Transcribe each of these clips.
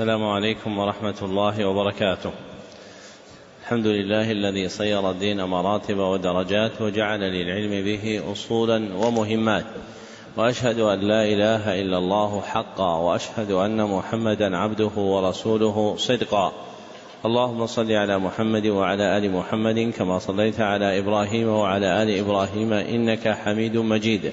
السلام عليكم ورحمة الله وبركاته. الحمد لله الذي صير الدين مراتب ودرجات وجعل للعلم به أصولا ومهمات. وأشهد أن لا إله إلا الله حقا وأشهد أن محمدا عبده ورسوله صدقا. اللهم صل على محمد وعلى آل محمد كما صليت على إبراهيم وعلى آل إبراهيم إنك حميد مجيد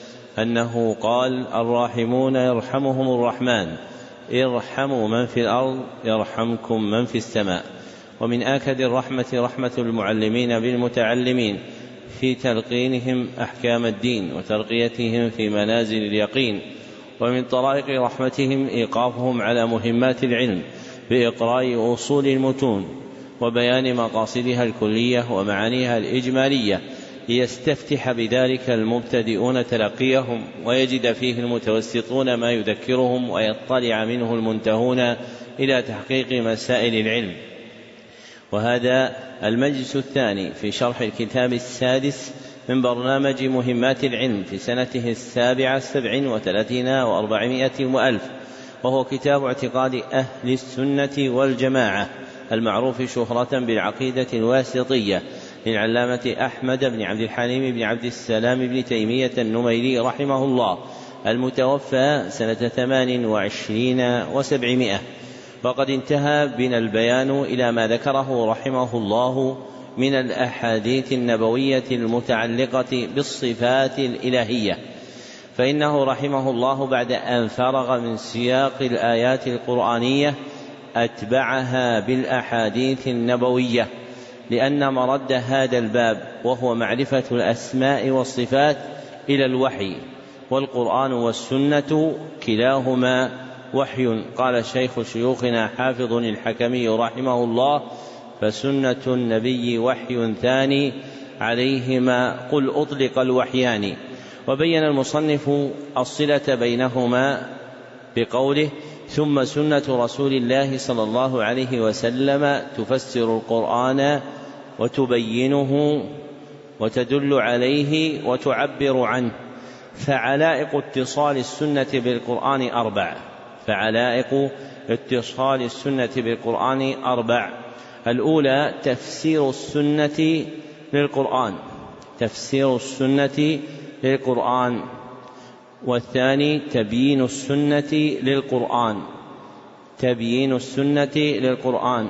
أنه قال الراحمون يرحمهم الرحمن ارحموا من في الأرض يرحمكم من في السماء ومن آكد الرحمة رحمة المعلمين بالمتعلمين في تلقينهم أحكام الدين وترقيتهم في منازل اليقين ومن طرائق رحمتهم إيقافهم على مهمات العلم بإقراء أصول المتون وبيان مقاصدها الكلية ومعانيها الإجمالية ليستفتح بذلك المبتدئون تلقيهم ويجد فيه المتوسطون ما يذكرهم ويطلع منه المنتهون إلى تحقيق مسائل العلم. وهذا المجلس الثاني في شرح الكتاب السادس من برنامج مهمات العلم في سنته السابعة سبع وثلاثين وأربعمائة وألف وهو كتاب اعتقاد أهل السنة والجماعة المعروف شهرة بالعقيدة الواسطية للعلامة أحمد بن عبد الحليم بن عبد السلام بن تيمية النميري رحمه الله المتوفى سنة ثمان وعشرين وسبعمائة. وقد انتهى بنا البيان إلى ما ذكره رحمه الله من الأحاديث النبوية المتعلقة بالصفات الإلهية. فإنه رحمه الله بعد أن فرغ من سياق الآيات القرآنية أتبعها بالأحاديث النبوية. لأن مرد هذا الباب وهو معرفة الأسماء والصفات إلى الوحي والقرآن والسنة كلاهما وحي. قال شيخ شيوخنا حافظ الحكمي رحمه الله فسنة النبي وحي ثاني عليهما. قل أطلق الوحيان. وبين المصنف الصلة بينهما بقوله ثم سنة رسول الله صلى الله عليه وسلم تفسر القرآن وتبينه وتدل عليه وتعبر عنه. فعلائق اتصال السنة بالقرآن أربع. فعلائق اتصال السنة بالقرآن أربع. الأولى تفسير السنة للقرآن. تفسير السنة للقرآن. والثاني تبيين السنة للقرآن. تبيين السنة للقرآن.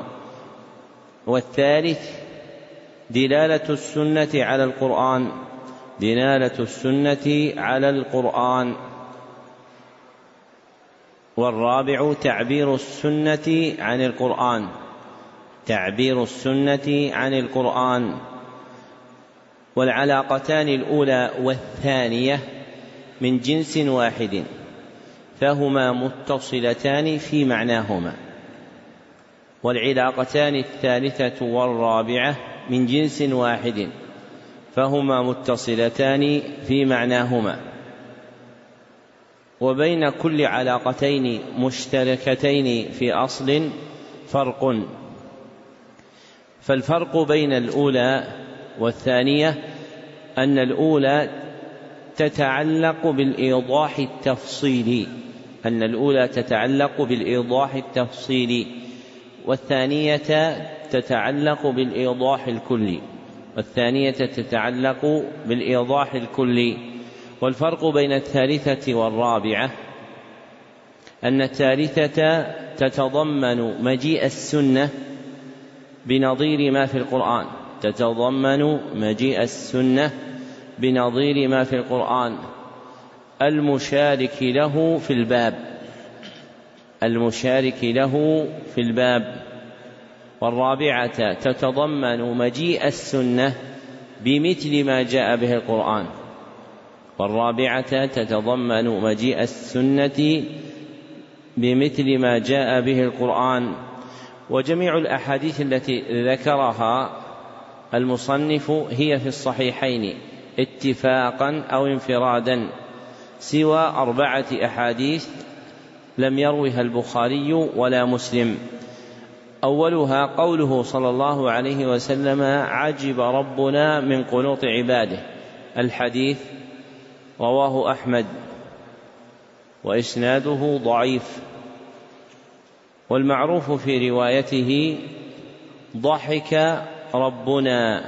والثالث دلالة السنة على القرآن. دلالة السنة على القرآن. والرابع تعبير السنة عن القرآن. تعبير السنة عن القرآن. والعلاقتان الأولى والثانية من جنس واحد فهما متصلتان في معناهما. والعلاقتان الثالثة والرابعة من جنس واحد فهما متصلتان في معناهما. وبين كل علاقتين مشتركتين في أصل فرق. فالفرق بين الأولى والثانية أن الأولى تتعلق بالإيضاح التفصيلي. أن الأولى تتعلق بالإيضاح التفصيلي والثانية تتعلق بالإيضاح الكلي. والثانية تتعلق بالإيضاح الكلي. والفرق بين الثالثة والرابعة أن الثالثة تتضمن مجيء السنة بنظير ما في القرآن. تتضمن مجيء السنة بنظير ما في القرآن المشارك له في الباب المشارك له في الباب. والرابعة تتضمن مجيء السنة بمثل ما جاء به القرآن. والرابعة تتضمن مجيء السنة بمثل ما جاء به القرآن. وجميع الأحاديث التي ذكرها المصنف هي في الصحيحين. اتفاقا أو انفرادا سوى أربعة أحاديث لم يروها البخاري ولا مسلم. أولها قوله صلى الله عليه وسلم عجب ربنا من قنوط عباده. الحديث رواه أحمد وإسناده ضعيف. والمعروف في روايته ضحك ربنا.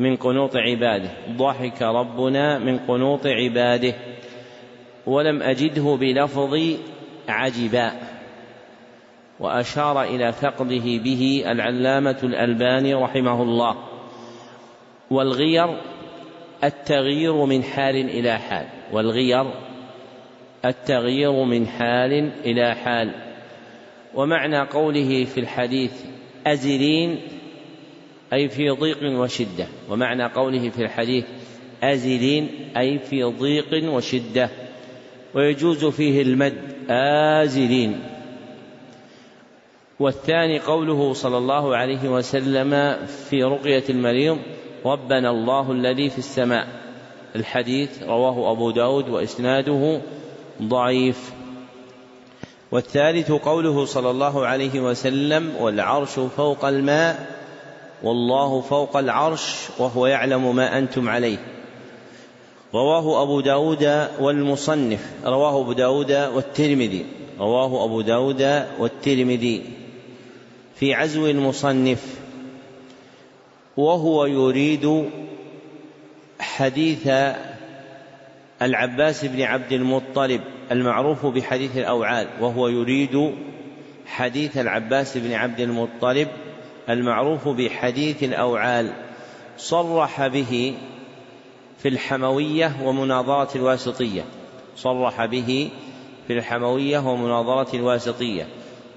من قنوط عباده. ضحك ربنا من قنوط عباده. ولم أجده بلفظ عجبا وأشار إلى فقده به العلامة الألباني رحمه الله. والغير التغيير من حال إلى حال. والغير التغيير من حال إلى حال. ومعنى قوله في الحديث أزلين أي في ضيق وشدة. ومعنى قوله في الحديث آزلين أي في ضيق وشدة. ويجوز فيه المد آزلين. والثاني قوله صلى الله عليه وسلم في رقية المريض ربنا الله الذي في السماء. الحديث رواه أبو داود وإسناده ضعيف. والثالث قوله صلى الله عليه وسلم والعرش فوق الماء والله فوق العرش وهو يعلم ما أنتم عليه. رواه أبو داود والمصنف رواه أبو داود والترمذي رواه أبو داود والترمذي. في عزو المصنف وهو يريد حديث العباس بن عبد المطلب المعروف بحديث الأوعال وهو يريد حديث العباس بن عبد المطلب المعروف بحديث الأوعال صرح به في الحموية ومناظرة الواسطية. صرح به في الحموية ومناظرة الواسطية.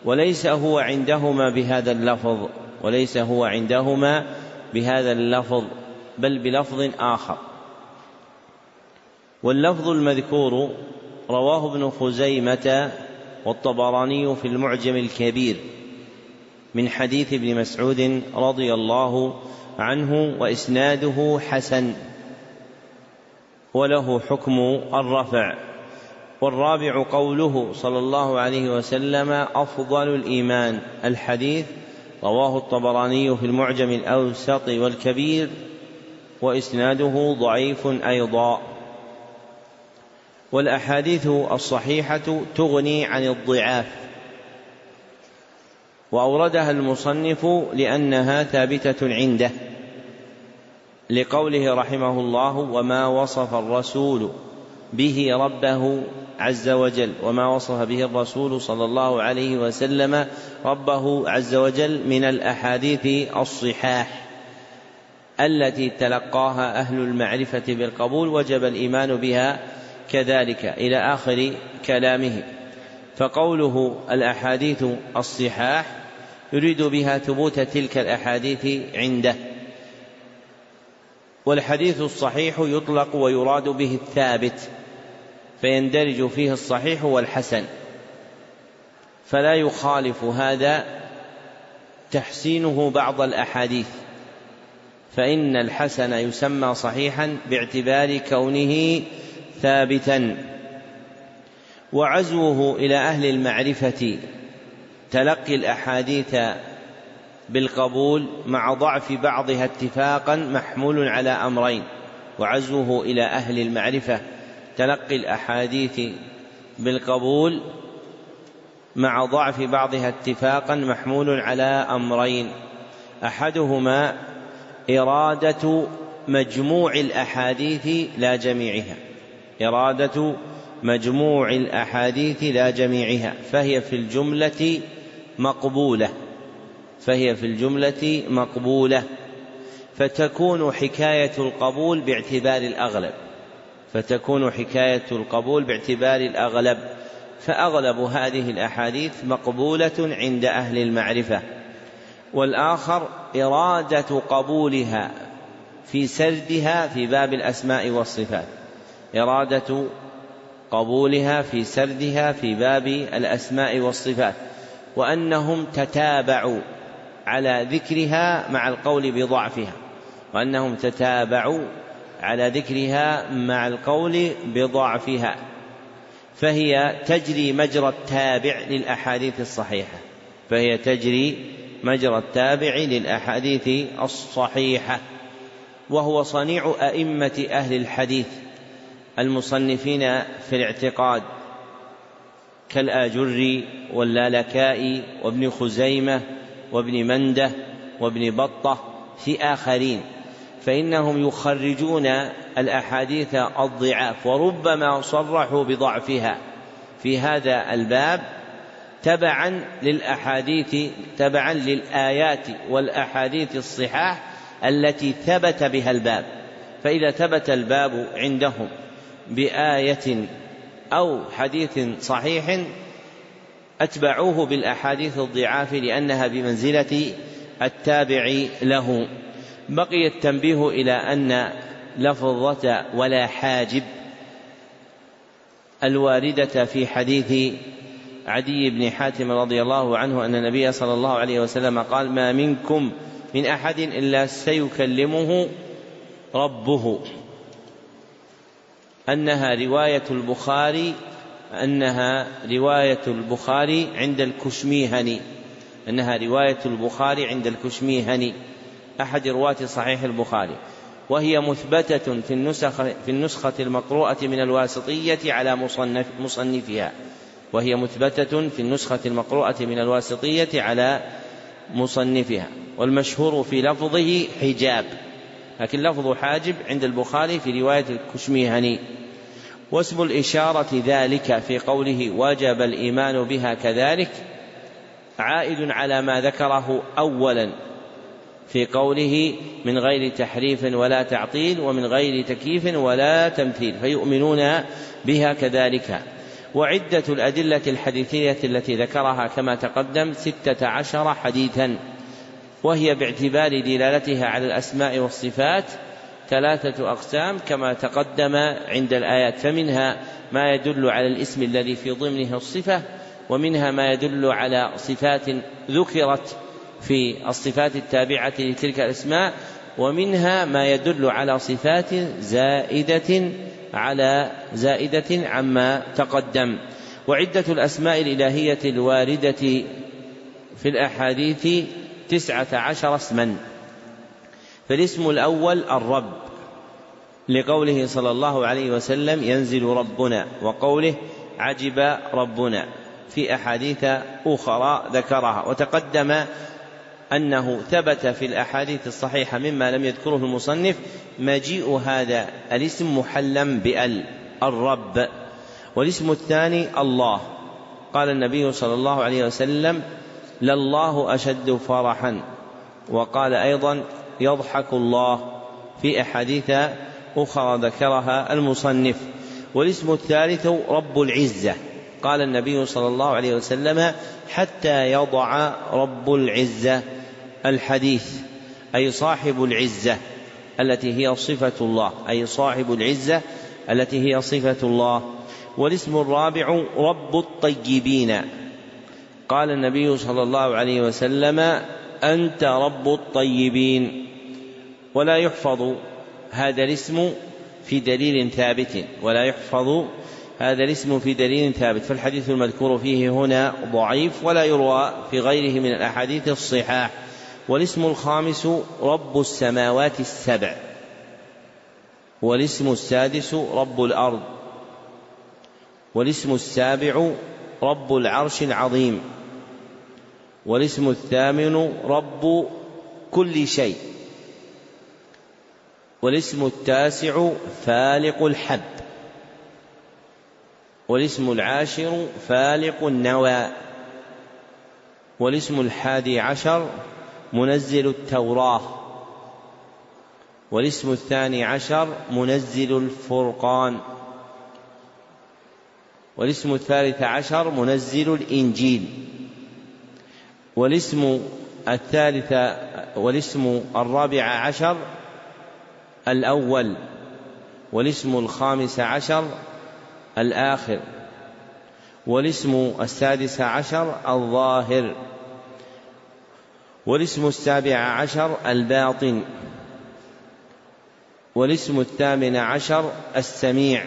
وليس هو عندهما بهذا اللفظ وليس هو عندهما بهذا اللفظ بل بلفظ آخر. واللفظ المذكور رواه ابن خزيمة والطبراني في المعجم الكبير. من حديث ابن مسعود رضي الله عنه وإسناده حسن. وله حكم الرفع. والرابع قوله صلى الله عليه وسلم أفضل الإيمان. الحديث رواه الطبراني في المعجم الأوسط والكبير وإسناده ضعيف أيضا. والأحاديث الصحيحة تغني عن الضعاف. وأوردها المصنف لأنها ثابتة عنده لقوله رحمه الله وما وصف الرسول به ربه عز وجل وما وصف به الرسول صلى الله عليه وسلم ربه عز وجل من الأحاديث الصحاح التي تلقاها أهل المعرفة بالقبول وجب الإيمان بها كذلك إلى آخر كلامه. فقوله الأحاديث الصحاح يريد بها ثبوت تلك الأحاديث عنده. والحديث الصحيح يطلق ويراد به الثابت فيندرج فيه الصحيح والحسن. فلا يخالف هذا تحسينه بعض الأحاديث فإن الحسن يسمى صحيحا باعتبار كونه ثابتا. وعزوه إلى أهل المعرفة تلقي الأحاديث بالقبول مع ضعف بعضها اتفاقا محمول على أمرين وعزوه إلى أهل المعرفة. تلقي الأحاديث بالقبول مع ضعف بعضها اتفاقا محمول على أمرين. أحدهما إرادة مجموع الأحاديث لا جميعها. إرادة مجموع الأحاديث لا جميعها فهي في الجملة مقبولة فهي في الجملة مقبولة. فتكون حكاية القبول باعتبار الأغلب فتكون حكاية القبول باعتبار الأغلب. فأغلب هذه الأحاديث مقبولة عند أهل المعرفة. والآخر إرادة قبولها في سردها في باب الأسماء والصفات. إرادة قبولها في سردها في باب الأسماء والصفات. وأنهم تتابعوا على ذكرها مع القول بضعفها وأنهم تتابعوا على ذكرها مع القول بضعفها فهي تجري مجرى التابع للأحاديث الصحيحة فهي تجري مجرى التابع للأحاديث الصحيحة وهو صنيع أئمة أهل الحديث المصنفين في الاعتقاد. كالآجري واللالكائي وابن خزيمة وابن مندة وابن بطة في آخرين. فإنهم يخرجون الأحاديث الضعاف وربما صرحوا بضعفها. في هذا الباب تبعا للأحاديث تبعا للآيات والأحاديث الصحاح التي ثبت بها الباب. فإذا ثبت الباب عندهم بآية أو حديث صحيح أتبعوه بالأحاديث الضعاف لأنها بمنزلة التابع له. بقي التنبيه إلى أن لفظة ولا حاجب الواردة في حديث عدي بن حاتم رضي الله عنه أن النبي صلى الله عليه وسلم قال ما منكم من أحد إلا سيكلمه ربه. أنها رواية البخاري أنها رواية البخاري عند الكشميهني. أنها رواية البخاري عند الكشميهني. أحد رواة صحيح البخاري. وهي مثبتة في النسخ في النسخة المقروءة من الواسطية على مصنف مصنفها. وهي مثبتة في النسخة المقروءة من الواسطية على مصنفها. والمشهور في لفظه حجاب. لكن لفظ حاجب عند البخاري في رواية الكشميهني واسم الإشارة ذلك في قوله وجب الإيمان بها كذلك عائد على ما ذكره أولا في قوله من غير تحريف ولا تعطيل ومن غير تكييف ولا تمثيل فيؤمنون بها كذلك. وعدة الأدلة الحديثية التي ذكرها كما تقدم ستة عشر حديثا. وهي باعتبار دلالتها على الأسماء والصفات ثلاثة أقسام كما تقدم عند الآيات فمنها ما يدل على الاسم الذي في ضمنه الصفة ومنها ما يدل على صفات ذكرت في الصفات التابعة لتلك الأسماء ومنها ما يدل على صفات زائدة على زائدة عما تقدم. وعدة الأسماء الإلهية الواردة في الأحاديث تسعة عشر اسما. فالاسم الأول الرب. لقوله صلى الله عليه وسلم ينزل ربنا وقوله عجب ربنا. في أحاديث أخرى ذكرها. وتقدم أنه ثبت في الأحاديث الصحيحة مما لم يذكره المصنف مجيء هذا الاسم محلا بأل الرب. والاسم الثاني الله. قال النبي صلى الله عليه وسلم لله أشد فرحا وقال أيضا يضحك الله في أحاديث أخرى ذكرها المصنف والاسم الثالث رب العزة قال النبي صلى الله عليه وسلم حتى يضع رب العزة الحديث أي صاحب العزة التي هي صفة الله أي صاحب العزة التي هي صفة الله والاسم الرابع رب الطيبين قال النبي صلى الله عليه وسلم أنت رب الطيبين. ولا يحفظ هذا الاسم في دليل ثابت. ولا يحفظ هذا الاسم في دليل ثابت. فالحديث المذكور فيه هنا ضعيف ولا يروى في غيره من الأحاديث الصحاح. والاسم الخامس رب السماوات السبع. والاسم السادس رب الأرض. والاسم السابع رب العرش العظيم والاسم الثامن رب كل شيء والاسم التاسع فالق الحب والاسم العاشر فالق النوى والاسم الحادي عشر منزل التوراة والاسم الثاني عشر منزل الفرقان. والاسم الثالث عشر منزل الإنجيل. والاسم الثالث والاسم الرابع عشر الأول. والاسم الخامس عشر الآخر. والاسم السادس عشر الظاهر. والاسم السابع عشر الباطن. والاسم الثامن عشر السميع.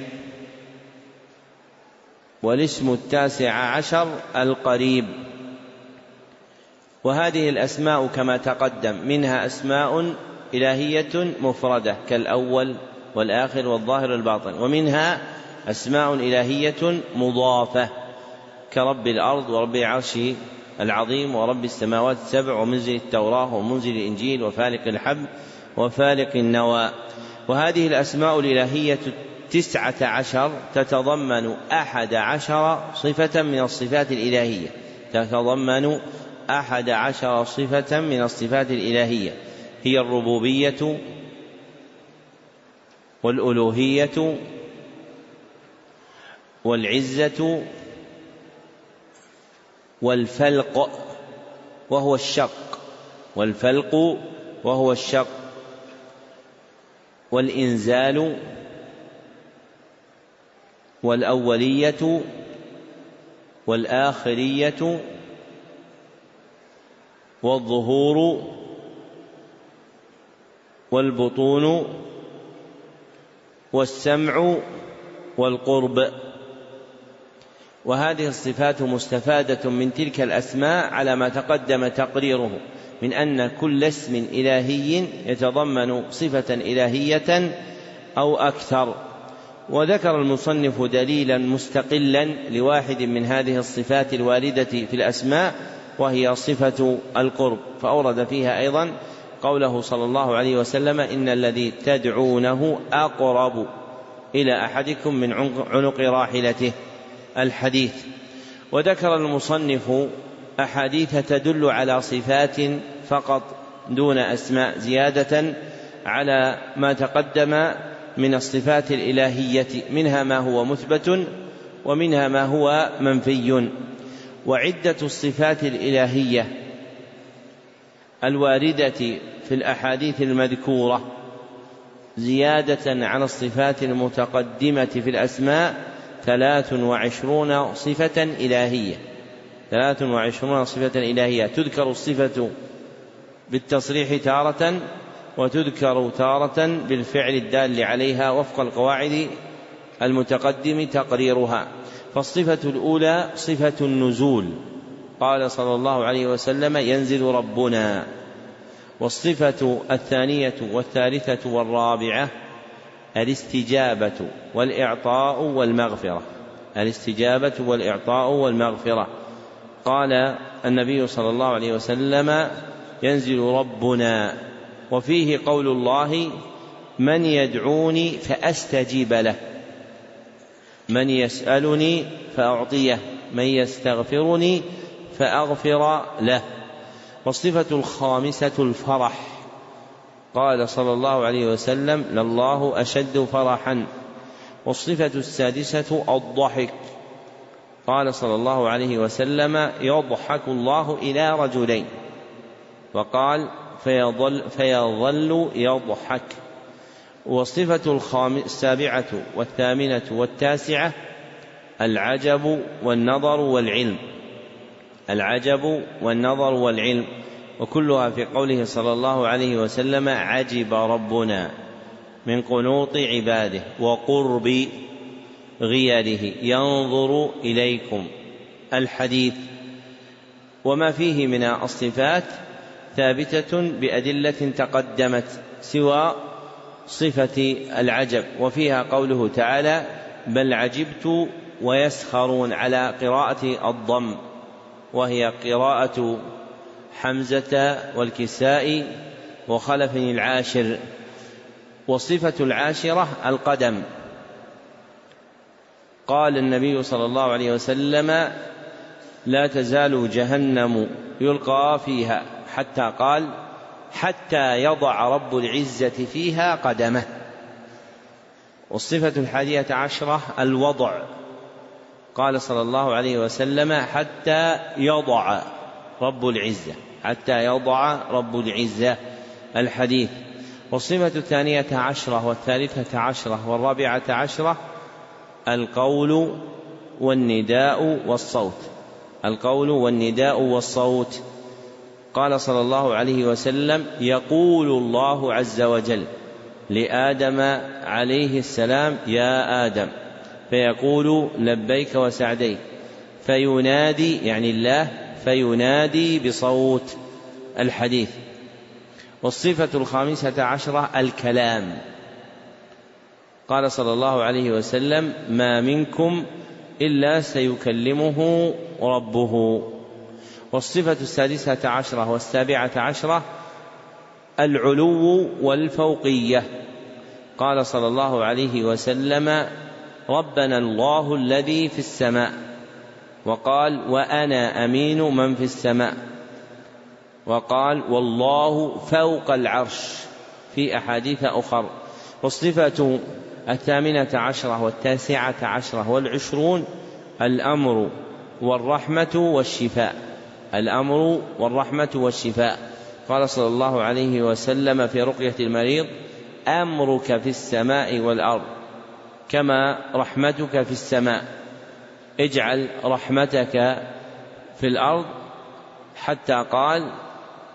والاسم التاسع عشر القريب. وهذه الأسماء كما تقدم منها أسماء إلهية مفردة كالأول والآخر والظاهر والباطن ومنها أسماء إلهية مضافة كرب الأرض ورب العرش العظيم ورب السماوات السبع ومنزل التوراة ومنزل الإنجيل وفالق الحب وفالق النوى. وهذه الأسماء الإلهية تسعة عشر تتضمن أحد عشر صفة من الصفات الإلهية. تتضمن أحد عشر صفة من الصفات الإلهية. هي الربوبية والألوهية والعزة والفلق وهو الشق. والفلق وهو الشق. والإنزال والأولية والآخرية والظهور والبطون والسمع والقرب. وهذه الصفات مستفادة من تلك الأسماء على ما تقدم تقريره من أن كل اسم إلهي يتضمن صفة إلهية أو أكثر. وذكر المصنف دليلا مستقلا لواحد من هذه الصفات الواردة في الأسماء وهي صفة القرب. فأورد فيها أيضا قوله صلى الله عليه وسلم إن الذي تدعونه أقرب إلى أحدكم من عنق راحلته. الحديث. وذكر المصنف أحاديث تدل على صفات فقط دون أسماء زيادة على ما تقدم من الصفات الإلهية منها ما هو مثبت ومنها ما هو منفي. وعدة الصفات الإلهية الواردة في الأحاديث المذكورة زيادة على الصفات المتقدمة في الأسماء ثلاث وعشرون صفة إلهية. ثلاث وعشرون صفة إلهية. تذكر الصفة بالتصريح تارة وتذكر تارة بالفعل الدال عليها وفق القواعد المتقدم تقريرها. فالصفة الأولى صفة النزول. قال صلى الله عليه وسلم ينزل ربنا. والصفة الثانية والثالثة والرابعة الاستجابة والإعطاء والمغفرة. الاستجابة والإعطاء والمغفرة. قال النبي صلى الله عليه وسلم ينزل ربنا. وفيه قول الله من يدعوني فأستجيب له من يسألني فأعطيه من يستغفرني فأغفر له. والصفة الخامسة الفرح. قال صلى الله عليه وسلم لله أشد فرحا. والصفة السادسة الضحك. قال صلى الله عليه وسلم يضحك الله إلى رجلين. وقال فيظل, فيظل يضحك. والصفة السابعة والثامنة والتاسعة العجب والنظر والعلم. العجب والنظر والعلم. وكلها في قوله صلى الله عليه وسلم عجب ربنا من قنوط عباده وقرب غيره ينظر إليكم الحديث. وما فيه من الصفات ثابتة بأدلة تقدمت سوى صفة العجب وفيها قوله تعالى بل عجبت ويسخرون على قراءة الضم وهي قراءة حمزة والكساء وخلف العاشر والصفة العاشرة القدم. قال النبي صلى الله عليه وسلم لا تزال جهنم يلقى فيها حتى قال حتى يضع رب العزة فيها قدمه. والصفة الحادية عشرة الوضع. قال صلى الله عليه وسلم حتى يضع رب العزة. حتى يضع رب العزة الحديث. والصفة الثانية عشرة والثالثة عشرة والرابعة عشرة القول والنداء والصوت. القول والنداء والصوت. قال صلى الله عليه وسلم يقول الله عز وجل لآدم عليه السلام يا آدم فيقول لبيك وسعديك فينادي يعني الله فينادي بصوت الحديث. والصفة الخامسة عشرة الكلام. قال صلى الله عليه وسلم ما منكم إلا سيكلمه ربه. والصفة السادسة عشرة والسابعة عشرة العلو والفوقية. قال صلى الله عليه وسلم ربنا الله الذي في السماء. وقال وأنا أمين من في السماء. وقال والله فوق العرش. في أحاديث أخر. والصفة الثامنة عشرة والتاسعة عشرة والعشرون الأمر والرحمة والشفاء. الأمر والرحمة والشفاء. قال صلى الله عليه وسلم في رقية المريض أمرك في السماء والأرض كما رحمتك في السماء. اجعل رحمتك في الأرض حتى قال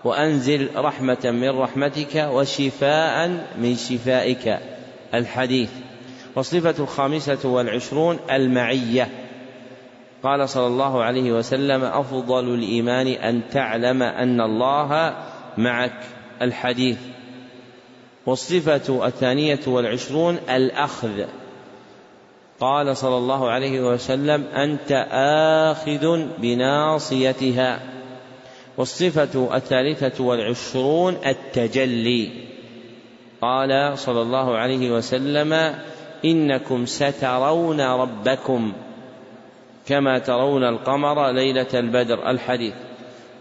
وأنزل رحمة من رحمتك وشفاء من شفائك. الحديث. والصفة الخامسة والعشرون المعية. قال صلى الله عليه وسلم أفضل الإيمان أن تعلم أن الله معك. الحديث. والصفة الثانية والعشرون الأخذ. قال صلى الله عليه وسلم أنت آخذ بناصيتها. والصفة الثالثة والعشرون التجلي. قال صلى الله عليه وسلم إنكم سترون ربكم. كما ترون القمر ليلة البدر الحديث.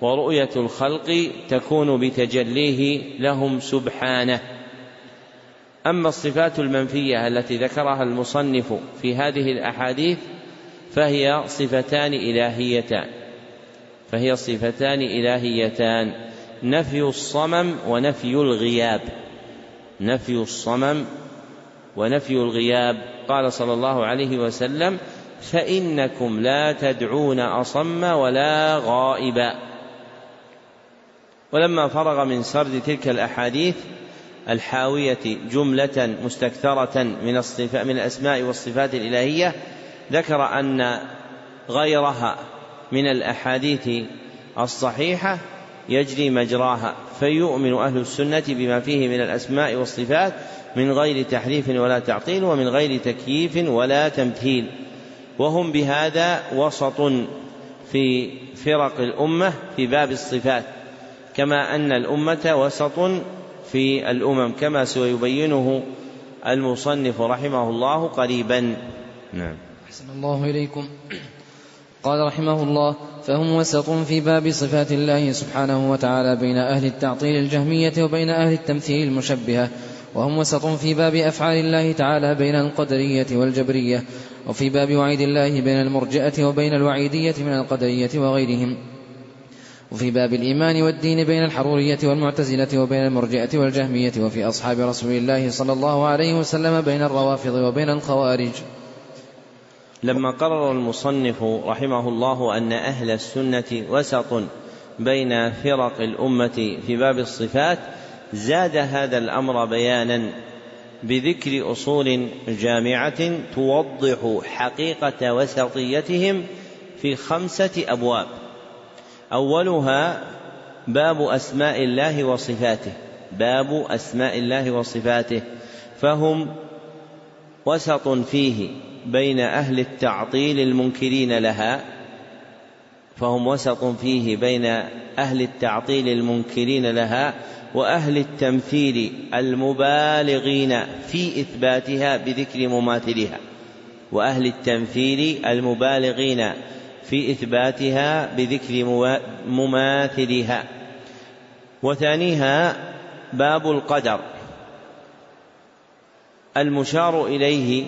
ورؤية الخلق تكون بتجليه لهم سبحانه. أما الصفات المنفية التي ذكرها المصنف في هذه الأحاديث فهي صفتان إلهيتان. فهي صفتان إلهيتان. نفي الصمم ونفي الغياب. نفي الصمم ونفي الغياب. قال صلى الله عليه وسلم فإنكم لا تدعون أصم ولا غائبا ولما فرغ من سرد تلك الأحاديث الحاوية جملة مستكثرة من الصفات من الأسماء والصفات الإلهية ذكر أن غيرها من الأحاديث الصحيحة يجري مجراها. فيؤمن أهل السنة بما فيه من الأسماء والصفات من غير تحريف ولا تعطيل ومن غير تكييف ولا تمثيل. وهم بهذا وسط في فرق الأمة في باب الصفات. كما أن الأمة وسط في الأمم كما سيبينه المصنف رحمه الله قريبا. نعم. أحسن الله إليكم. قال رحمه الله فهم وسط في باب صفات الله سبحانه وتعالى بين أهل التعطيل الجهمية وبين أهل التمثيل المشبهة وهم وسط في باب أفعال الله تعالى بين القدرية والجبرية وفي باب وعيد الله بين المرجئة وبين الوعيدية من القدرية وغيرهم. وفي باب الإيمان والدين بين الحرورية والمعتزلة وبين المرجئة والجهمية وفي أصحاب رسول الله صلى الله عليه وسلم بين الروافض وبين الخوارج. لما قرر المصنف رحمه الله أن أهل السنة وسط بين فرق الأمة في باب الصفات زاد هذا الأمر بيانا. بذكر أصول جامعة توضح حقيقة وسطيتهم في خمسة أبواب. أولها باب أسماء الله وصفاته. باب أسماء الله وصفاته. فهم وسط فيه بين أهل التعطيل المنكرين لها. فهم وسط فيه بين أهل التعطيل المنكرين لها وأهل التمثيل المبالغين في إثباتها بذكر مماثلها. وأهل التمثيل المبالغين في إثباتها بذكر مماثلها. وثانيها باب القدر. المشار إليه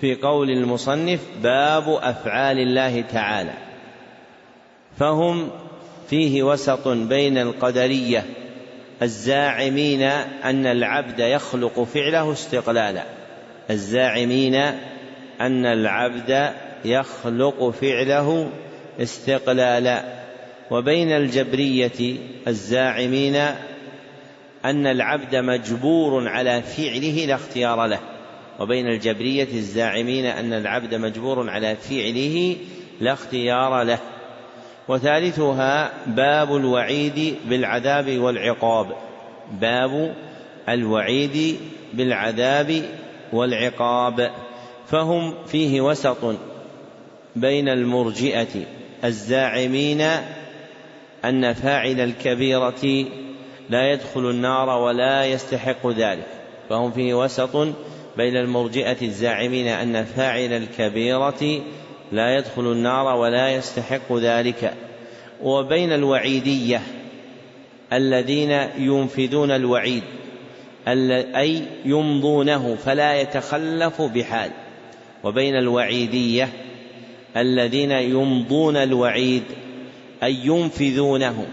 في قول المصنف باب أفعال الله تعالى. فهم فيه وسط بين القدرية الزاعمين أن العبد يخلق فعله استقلالا. الزاعمين أن العبد يخلق فعله استقلالا. وبين الجبرية الزاعمين أن العبد مجبور على فعله لا اختيار له. وبين الجبرية الزاعمين أن العبد مجبور على فعله لا اختيار له. وثالثها باب الوعيد بالعذاب والعقاب. باب الوعيد بالعذاب والعقاب. فهم فيه وسط بين المرجئة الزاعمين أن فاعل الكبيرة لا يدخل النار ولا يستحق ذلك. فهم فيه وسط بين المرجئة الزاعمين أن فاعل الكبيرة لا يدخل النار ولا يستحق ذلك. وبين الوعيدية الذين ينفذون الوعيد أي يمضونه فلا يتخلف بحال. وبين الوعيدية الذين يمضون الوعيد أي ينفذونه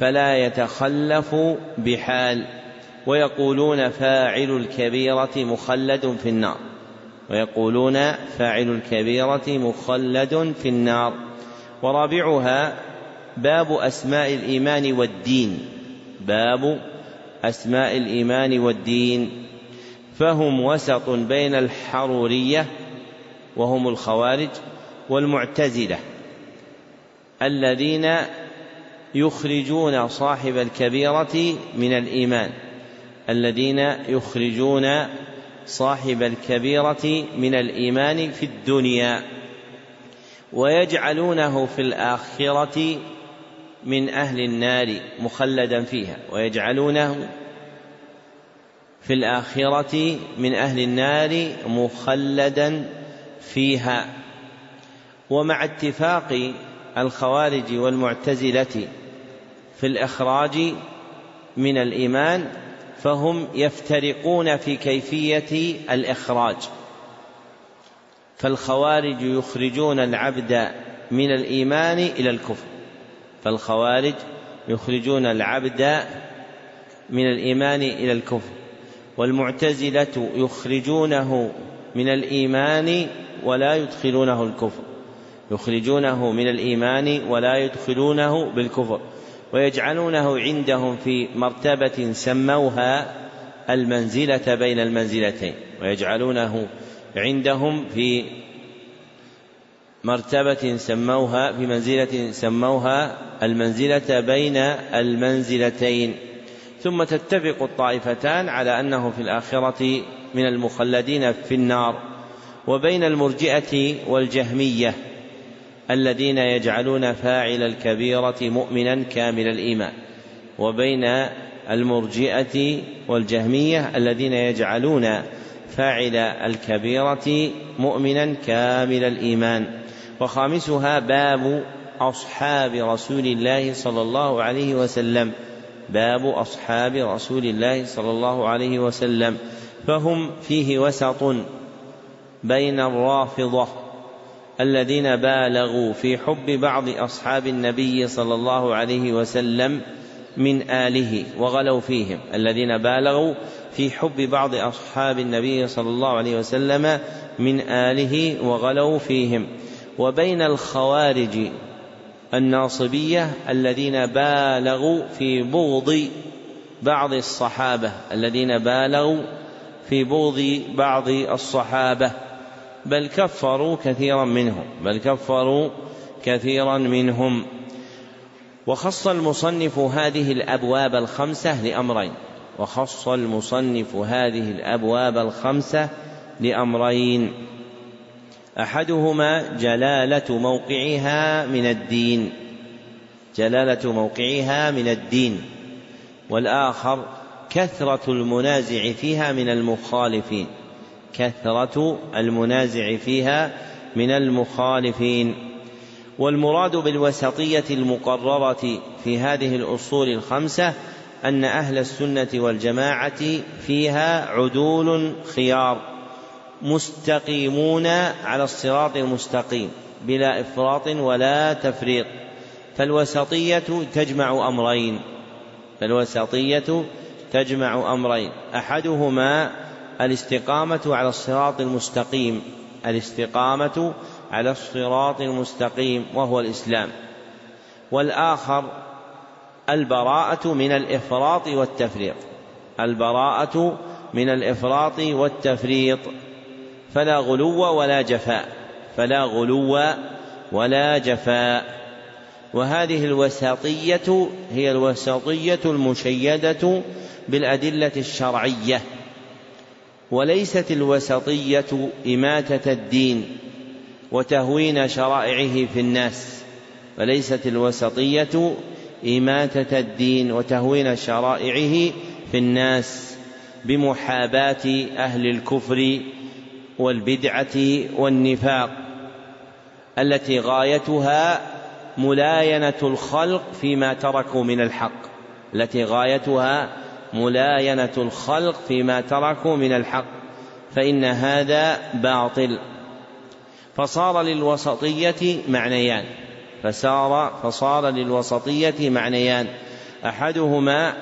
فلا يتخلف بحال. ويقولون فاعل الكبيرة مخلد في النار. ويقولون فاعل الكبيرة مخلد في النار. ورابعها باب أسماء الإيمان والدين. باب أسماء الإيمان والدين. فهم وسط بين الحرورية وهم الخوارج والمعتزلة الذين يخرجون صاحب الكبيرة من الإيمان. الذين يخرجون صاحب الكبيرة من الإيمان في الدنيا ويجعلونه في الآخرة من أهل النار مخلدا فيها ويجعلونه في الآخرة من أهل النار مخلدا فيها. ومع اتفاق الخوارج والمعتزلة في الإخراج من الإيمان فهم يفترقون في كيفية الإخراج. فالخوارج يخرجون العبد من الإيمان إلى الكفر. فالخوارج يخرجون العبد من الإيمان إلى الكفر. والمعتزلة يخرجونه من الإيمان ولا يدخلونه الكفر. يخرجونه من الإيمان ولا يدخلونه بالكفر. ويجعلونه عندهم في مرتبة سموها المنزلة بين المنزلتين. ويجعلونه عندهم في مرتبة سموها في منزلة سموها المنزلة بين المنزلتين. ثم تتفق الطائفتان على أنه في الآخرة من المخلدين في النار وبين المرجئة والجهمية. الذين يجعلون فاعل الكبيرة مؤمنا كامل الإيمان وبين المرجئة والجهمية الذين يجعلون فاعل الكبيرة مؤمنا كامل الإيمان. وخامسها باب أصحاب رسول الله صلى الله عليه وسلم. باب أصحاب رسول الله صلى الله عليه وسلم. فهم فيه وسط بين الرافضة الذين بالغوا في حب بعض أصحاب النبي صلى الله عليه وسلم من آله وغلوا فيهم. الذين بالغوا في حب بعض أصحاب النبي صلى الله عليه وسلم من آله وغلوا فيهم. وبين الخوارج الناصبية الذين بالغوا في بغض بعض الصحابة. الذين بالغوا في بغض بعض الصحابة. بل كفروا كثيرا منهم بل كفروا كثيرا منهم. وخص المصنف هذه الأبواب الخمسة لأمرين. وخص المصنف هذه الأبواب الخمسة لأمرين. أحدهما جلالة موقعها من الدين. جلالة موقعها من الدين. والآخر كثرة المنازع فيها من المخالفين. كثرة المنازع فيها من المخالفين. والمراد بالوسطية المقررة في هذه الأصول الخمسة أن أهل السنة والجماعة فيها عدول خيار مستقيمون على الصراط المستقيم بلا إفراط ولا تفريط. فالوسطية تجمع أمرين فالوسطية تجمع أمرين أحدهما الاستقامة على الصراط المستقيم. الاستقامة على الصراط المستقيم وهو الإسلام. والآخر البراءة من الإفراط والتفريط. البراءة من الإفراط والتفريط. فلا غلو ولا جفاء. فلا غلو ولا جفاء. وهذه الوساطية هي الوساطية المشيدة بالأدلة الشرعية. وليست الوسطية إماتة الدين وتهوين شرائعه في الناس وليست الوسطية إماتة الدين وتهوين شرائعه في الناس بمحاباة أهل الكفر والبدعة والنفاق التي غايتها ملاينة الخلق فيما تركوا من الحق التي غايتها ملاينة الخلق فيما تركوا من الحق فإن هذا باطل. فصار للوسطية معنيان. فصار فصار للوسطية معنيان. أحدهما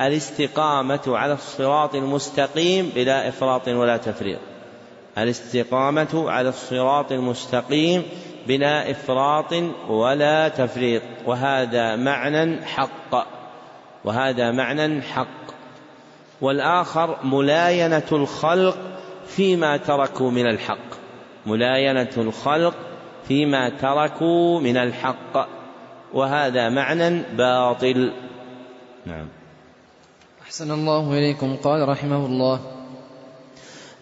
الاستقامة على الصراط المستقيم بلا إفراط ولا تفريط. الاستقامة على الصراط المستقيم بلا إفراط ولا تفريط. وهذا معنى حق وهذا معنى حق. والآخر ملاينة الخلق فيما تركوا من الحق. ملاينة الخلق فيما تركوا من الحق. وهذا معنى باطل. نعم. أحسن الله إليكم. قال رحمه الله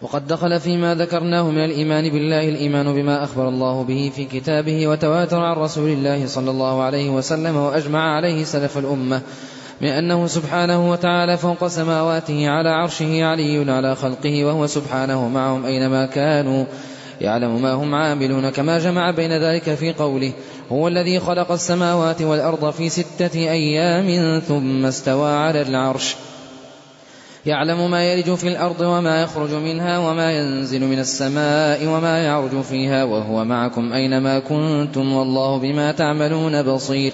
وقد دخل فيما ذكرناه من الإيمان بالله الإيمان بما أخبر الله به في كتابه وتواتر عن رسول الله صلى الله عليه وسلم وأجمع عليه سلف الأمة. من أنه سبحانه وتعالى فوق سماواته على عرشه علي على خلقه وهو سبحانه معهم أينما كانوا. يعلم ما هم عاملون كما جمع بين ذلك في قوله هو الذي خلق السماوات والأرض في ستة أيام ثم استوى على العرش يعلم ما يلج في الأرض وما يخرج منها وما ينزل من السماء وما يعرج فيها وهو معكم أينما كنتم والله بما تعملون بصير.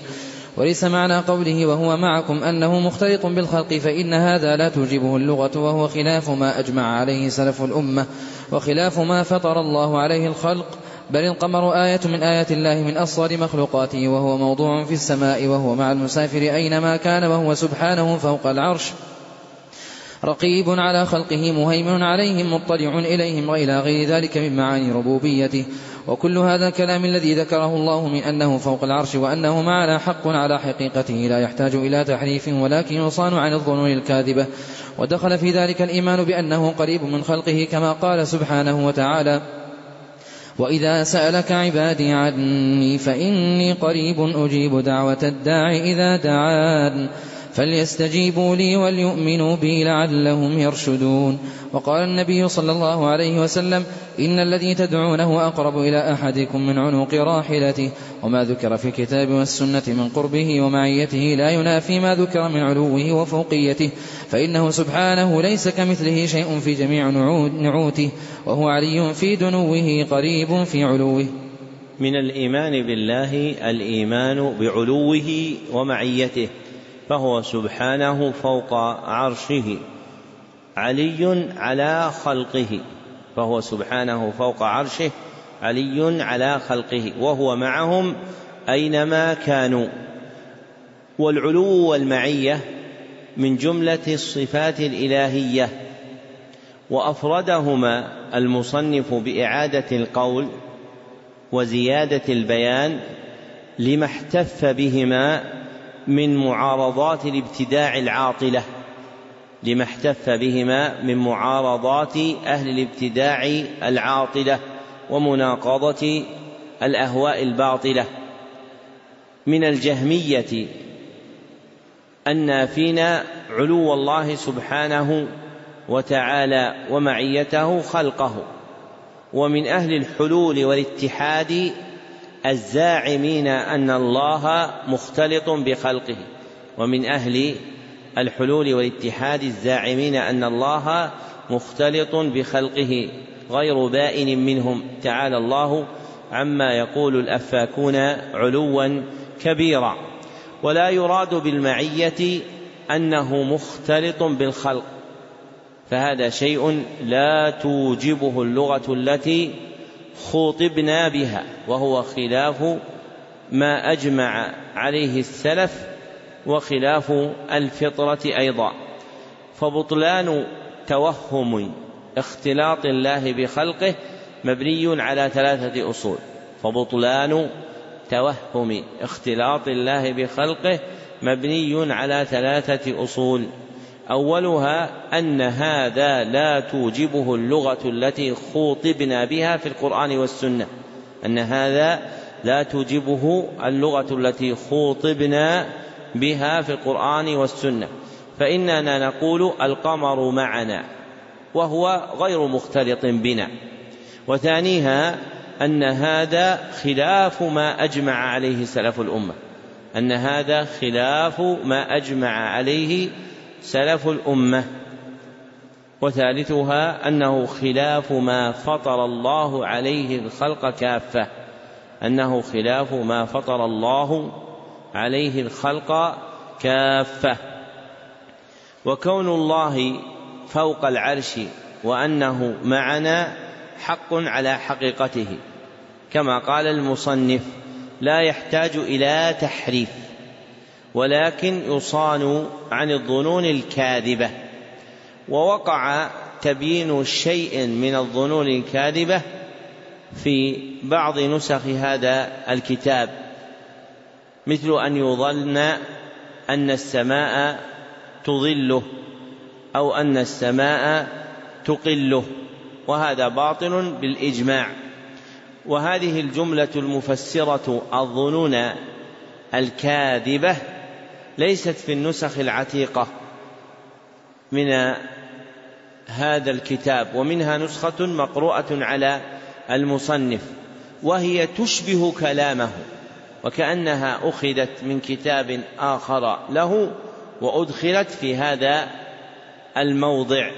وليس معنى قوله وهو معكم أنه مختلط بالخلق فإن هذا لا توجبه اللغة وهو خلاف ما أجمع عليه سلف الأمة وخلاف ما فطر الله عليه الخلق بل القمر آية من آيات الله من أصغر مخلوقاته وهو موضوع في السماء وهو مع المسافر أينما كان وهو سبحانه فوق العرش. رقيب على خلقه مهيمن عليهم مطلع إليهم وإلى غير ذلك من معاني ربوبيته. وكل هذا الكلام الذي ذكره الله من أنه فوق العرش وأنه معنا حق على حقيقته لا يحتاج إلى تحريف ولكن يصان عن الظنون الكاذبة. ودخل في ذلك الإيمان بأنه قريب من خلقه كما قال سبحانه وتعالى وإذا سألك عبادي عني فإني قريب أجيب دعوة الداع إذا دعان. فليستجيبوا لي وليؤمنوا بي لعلهم يرشدون وقال النبي صلى الله عليه وسلم إن الذي تدعونه أقرب إلى أحدكم من عنق راحلته وما ذكر في الكتاب والسنة من قربه ومعيته لا ينافي ما ذكر من علوه وفوقيته فإنه سبحانه ليس كمثله شيء في جميع نعوته وهو علي في دنوه قريب في علوه. من الإيمان بالله الإيمان بعلوه ومعيته فهو سبحانه فوق عرشه علي على خلقه فهو سبحانه فوق عرشه علي على خلقه وهو معهم أينما كانوا. والعلو والمعية من جملة الصفات الإلهية. وأفردهما المصنف بإعادة القول وزيادة البيان لما احتف بهما من معارضات الابتداع العاطلة لما احتف بهما من معارضات أهل الابتداع العاطلة ومناقضة الأهواء الباطلة. من الجهمية النافين علو الله سبحانه وتعالى ومعيته خلقه ومن أهل الحلول والاتحاد الزاعمين أن الله مختلط بخلقه ومن أهل الحلول والاتحاد الزاعمين أن الله مختلط بخلقه غير بائن منهم. تعالى الله عما يقول الأفاكون علوا كبيرا. ولا يراد بالمعية أنه مختلط بالخلق فهذا شيء لا توجبه اللغة التي خوطبنا بها وهو خلاف ما أجمع عليه السلف وخلاف الفطرة أيضا. فبطلان توهم اختلاط الله بخلقه مبني على ثلاثة أصول. فبطلان توهم اختلاط الله بخلقه مبني على ثلاثة أصول. أولها أن هذا لا توجبه اللغة التي خوطبنا بها في القرآن والسنة. أن هذا لا توجبه اللغة التي خوطبنا بها في القرآن والسنة. فإننا نقول القمر معنا وهو غير مختلط بنا. وثانيها أن هذا خلاف ما أجمع عليه سلف الأمة. أن هذا خلاف ما أجمع عليه سلف الأمة وثالثها أنه خلاف ما فطر الله عليه الخلق كافة أنه خلاف ما فطر الله عليه الخلق كافة. وكون الله فوق العرش وأنه معنا حق على حقيقته كما قال المصنف لا يحتاج إلى تحريف ولكن يصان عن الظنون الكاذبة. ووقع تبيين شيء من الظنون الكاذبة في بعض نسخ هذا الكتاب مثل أن يظن أن السماء تظله أو أن السماء تقله وهذا باطل بالإجماع. وهذه الجملة المفسرة الظنون الكاذبة ليست في النسخ العتيقة من هذا الكتاب ومنها نسخة مقروءة على المصنف وهي تشبه كلامه وكأنها أخذت من كتاب آخر له وأدخلت في هذا الموضع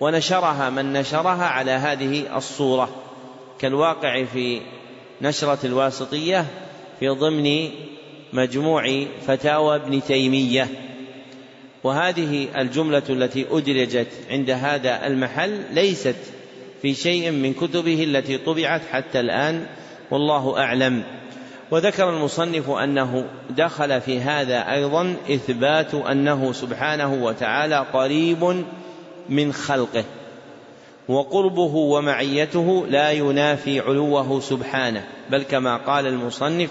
ونشرها من نشرها على هذه الصورة كالواقع في نشرة الواسطية في ضمن مجموع فتاوى ابن تيمية. وهذه الجملة التي أدرجت عند هذا المحل ليست في شيء من كتبه التي طبعت حتى الآن والله أعلم. وذكر المصنف أنه دخل في هذا أيضا إثبات أنه سبحانه وتعالى قريب من خلقه وقربه ومعيته لا ينافي علوه سبحانه بل كما قال المصنف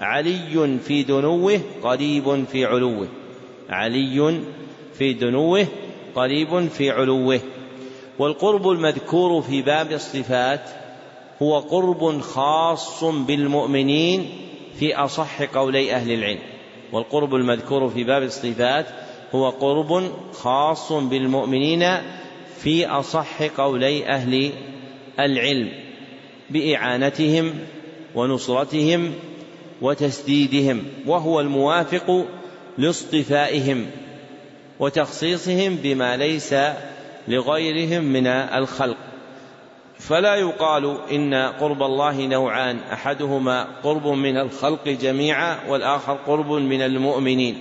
علي في دنوه قريب في علوه. علي في دنوه قريب في علوه. والقرب المذكور في باب الصفات هو قرب خاص بالمؤمنين في أصح قولي أهل العلم. والقرب المذكور في باب الصفات هو قرب خاص بالمؤمنين في أصح قولي أهل العلم. بإعانتهم ونصرتهم وتسديدهم وهو الموافق لاصطفائهم وتخصيصهم بما ليس لغيرهم من الخلق. فلا يقال إن قرب الله نوعان أحدهما قرب من الخلق جميعا والآخر قرب من المؤمنين.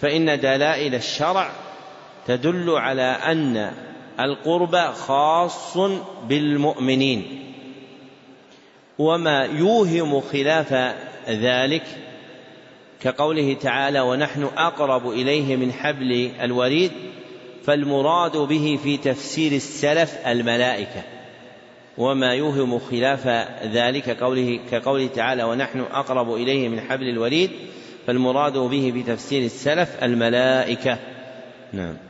فإن دلائل الشرع تدل على أن القرب خاص بالمؤمنين. وما يوهم خلاف ذلك كقوله تعالى ونحن أقرب إليه من حبل الوريد فالمراد به في تفسير السلف الملائكة وما يوهم خلاف ذلك قوله كقوله تعالى ونحن أقرب إليه من حبل الوريد فالمراد به في تفسير السلف الملائكة. نعم.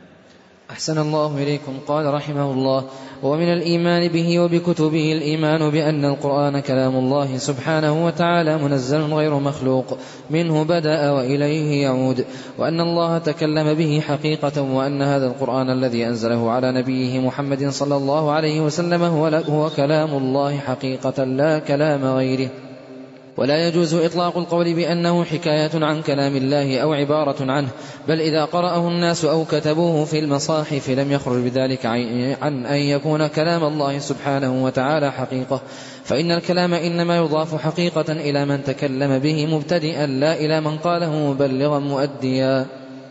أحسن الله إليكم. قال رحمه الله ومن الإيمان به وبكتبه الإيمان بأن القرآن كلام الله سبحانه وتعالى منزل غير مخلوق. منه بدأ وإليه يعود. وأن الله تكلم به حقيقة وأن هذا القرآن الذي أنزله على نبيه محمد صلى الله عليه وسلم هو كلام الله حقيقة لا كلام غيره. ولا يجوز إطلاق القول بأنه حكاية عن كلام الله أو عبارة عنه بل إذا قرأه الناس أو كتبوه في المصاحف لم يخرج بذلك عن أن يكون كلام الله سبحانه وتعالى حقيقة. فإن الكلام إنما يضاف حقيقة إلى من تكلم به مبتدئا لا إلى من قاله مبلغا مؤديا.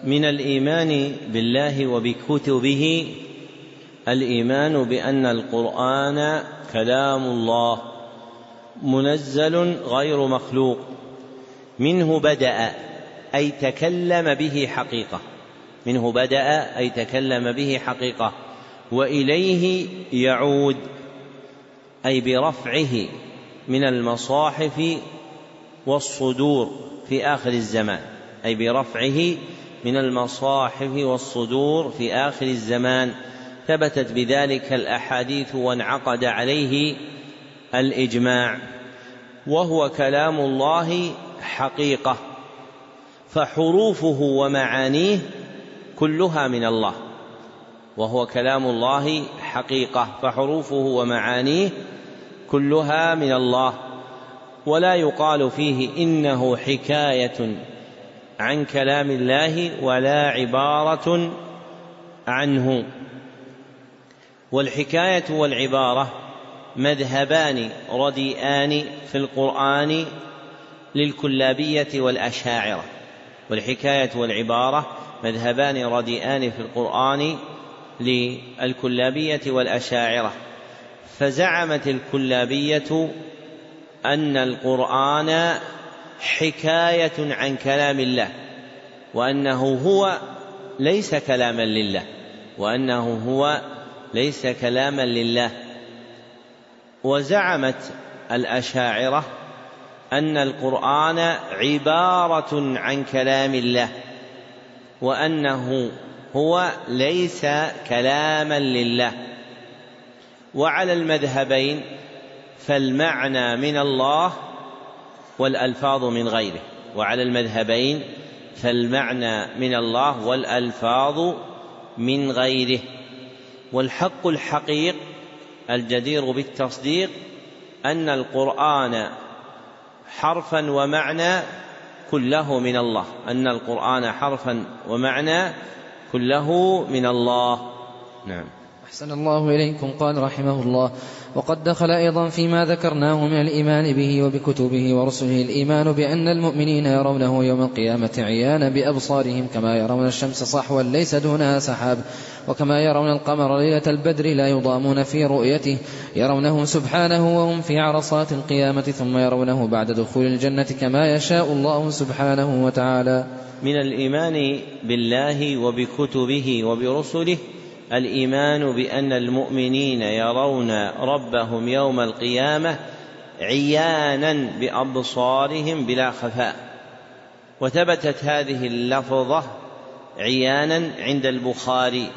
من الإيمان بالله وبكتبه الإيمان بأن القرآن كلام الله. منزل غير مخلوق منه بدأ أي تكلم به حقيقة منه بدأ أي تكلم به حقيقة وإليه يعود أي برفعه من المصاحف والصدور في آخر الزمان أي برفعه من المصاحف والصدور في آخر الزمان ثبتت بذلك الأحاديث وانعقد عليه الإجماع وهو كلام الله حقيقة فحروفه ومعانيه كلها من الله وهو كلام الله حقيقة فحروفه ومعانيه كلها من الله ولا يقال فيه إنه حكاية عن كلام الله ولا عبارة عنه. والحكاية والعبارة مذهبان رديئان في القرآن للكلابية والأشاعرة والحكاية والعبارة مذهبان رديئان في القرآن للكلابية والأشاعرة. فزعمت الكلابية أن القرآن حكاية عن كلام الله وأنه هو ليس كلاما لله وأنه هو ليس كلاما لله. وزعمت الأشاعرة أن القرآن عبارة عن كلام الله وأنه هو ليس كلاما لله. وعلى المذهبين فالمعنى من الله والألفاظ من غيره. وعلى المذهبين فالمعنى من الله والألفاظ من غيره. والحق الحقيق الجدير بالتصديق أن القرآن حرفا ومعنى كله من الله. أن القرآن حرفا ومعنى كله من الله. نعم. أحسن الله إليكم. قال رحمه الله وقد دخل أيضا فيما ذكرناه من الإيمان به وبكتبه ورسله الإيمان بأن المؤمنين يرونه يوم القيامة عيانا بأبصارهم كما يرون الشمس صحوا ليس دونها سحاب وكما يرون القمر ليلة البدر لا يضامون في رؤيته يرونه سبحانه وهم في عرصات القيامة ثم يرونه بعد دخول الجنة كما يشاء الله سبحانه وتعالى من الإيمان بالله وبكتبه وبرسله الإيمان بأن المؤمنين يرون ربهم يوم القيامة عيانا بأبصارهم بلا خفاء. وثبتت هذه اللفظة عيانا عند البخاري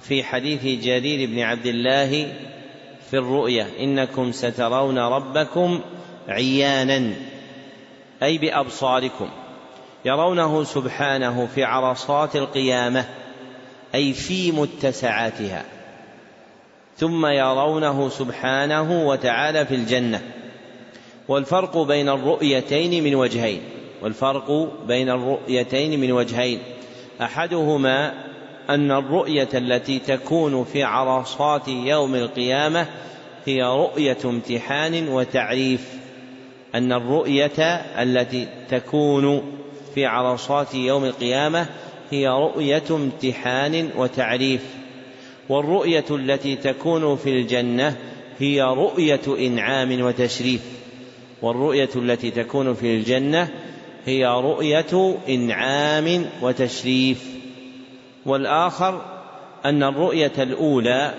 في حديث جرير بن عبد الله في الرؤيا. إنكم سترون ربكم عيانا أي بأبصاركم يرونه سبحانه في عرصات القيامة. أي في متسعاتها ثم يرونه سبحانه وتعالى في الجنة. والفرق بين الرؤيتين من وجهين والفرق بين الرؤيتين من وجهين. أحدهما أن الرؤية التي تكون في عرصات يوم القيامة هي رؤية امتحان وتعريف. أن الرؤية التي تكون في عرصات يوم القيامة هي رؤية امتحان وتعريف والرؤية التي تكون في الجنة هي رؤية إنعام وتشريف والرؤية التي تكون في الجنة هي رؤية إنعام وتشريف. والآخر أن الرؤية الأولى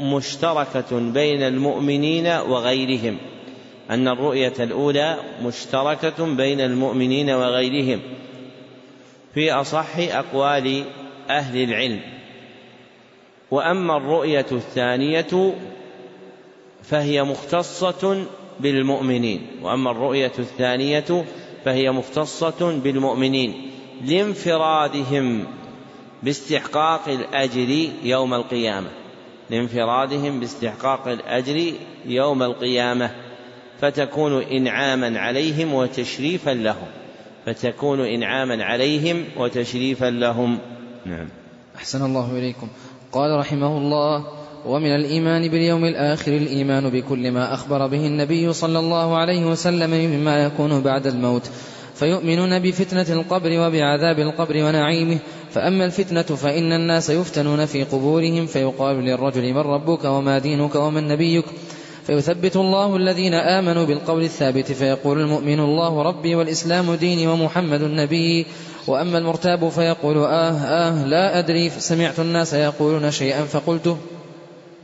مشتركة بين المؤمنين وغيرهم أن الرؤية الأولى مشتركة بين المؤمنين وغيرهم في أصح أقوال أهل العلم. وأما الرؤية الثانية فهي مختصة بالمؤمنين. وأما الرؤية الثانية فهي مختصة بالمؤمنين. لانفرادهم باستحقاق الأجر يوم القيامة. لانفرادهم باستحقاق الأجر يوم القيامة. فتكون إنعاما عليهم وتشريفا لهم. فتكون إنعاما عليهم وتشريفا لهم. نعم. أحسن الله إليكم. قال رحمه الله ومن الإيمان باليوم الآخر الإيمان بكل ما أخبر به النبي صلى الله عليه وسلم مما يكون بعد الموت. فيؤمنون بفتنة القبر وبعذاب القبر ونعيمه. فأما الفتنة فإن الناس يفتنون في قبورهم فيقال للرجل من ربك وما دينك ومن نبيك فيثبت الله الذين آمنوا بالقول الثابت فيقول المؤمن الله ربي والإسلام ديني ومحمد النبي وأما المرتاب فيقول آه آه لا أدري سمعت الناس يقولون شيئا فقلته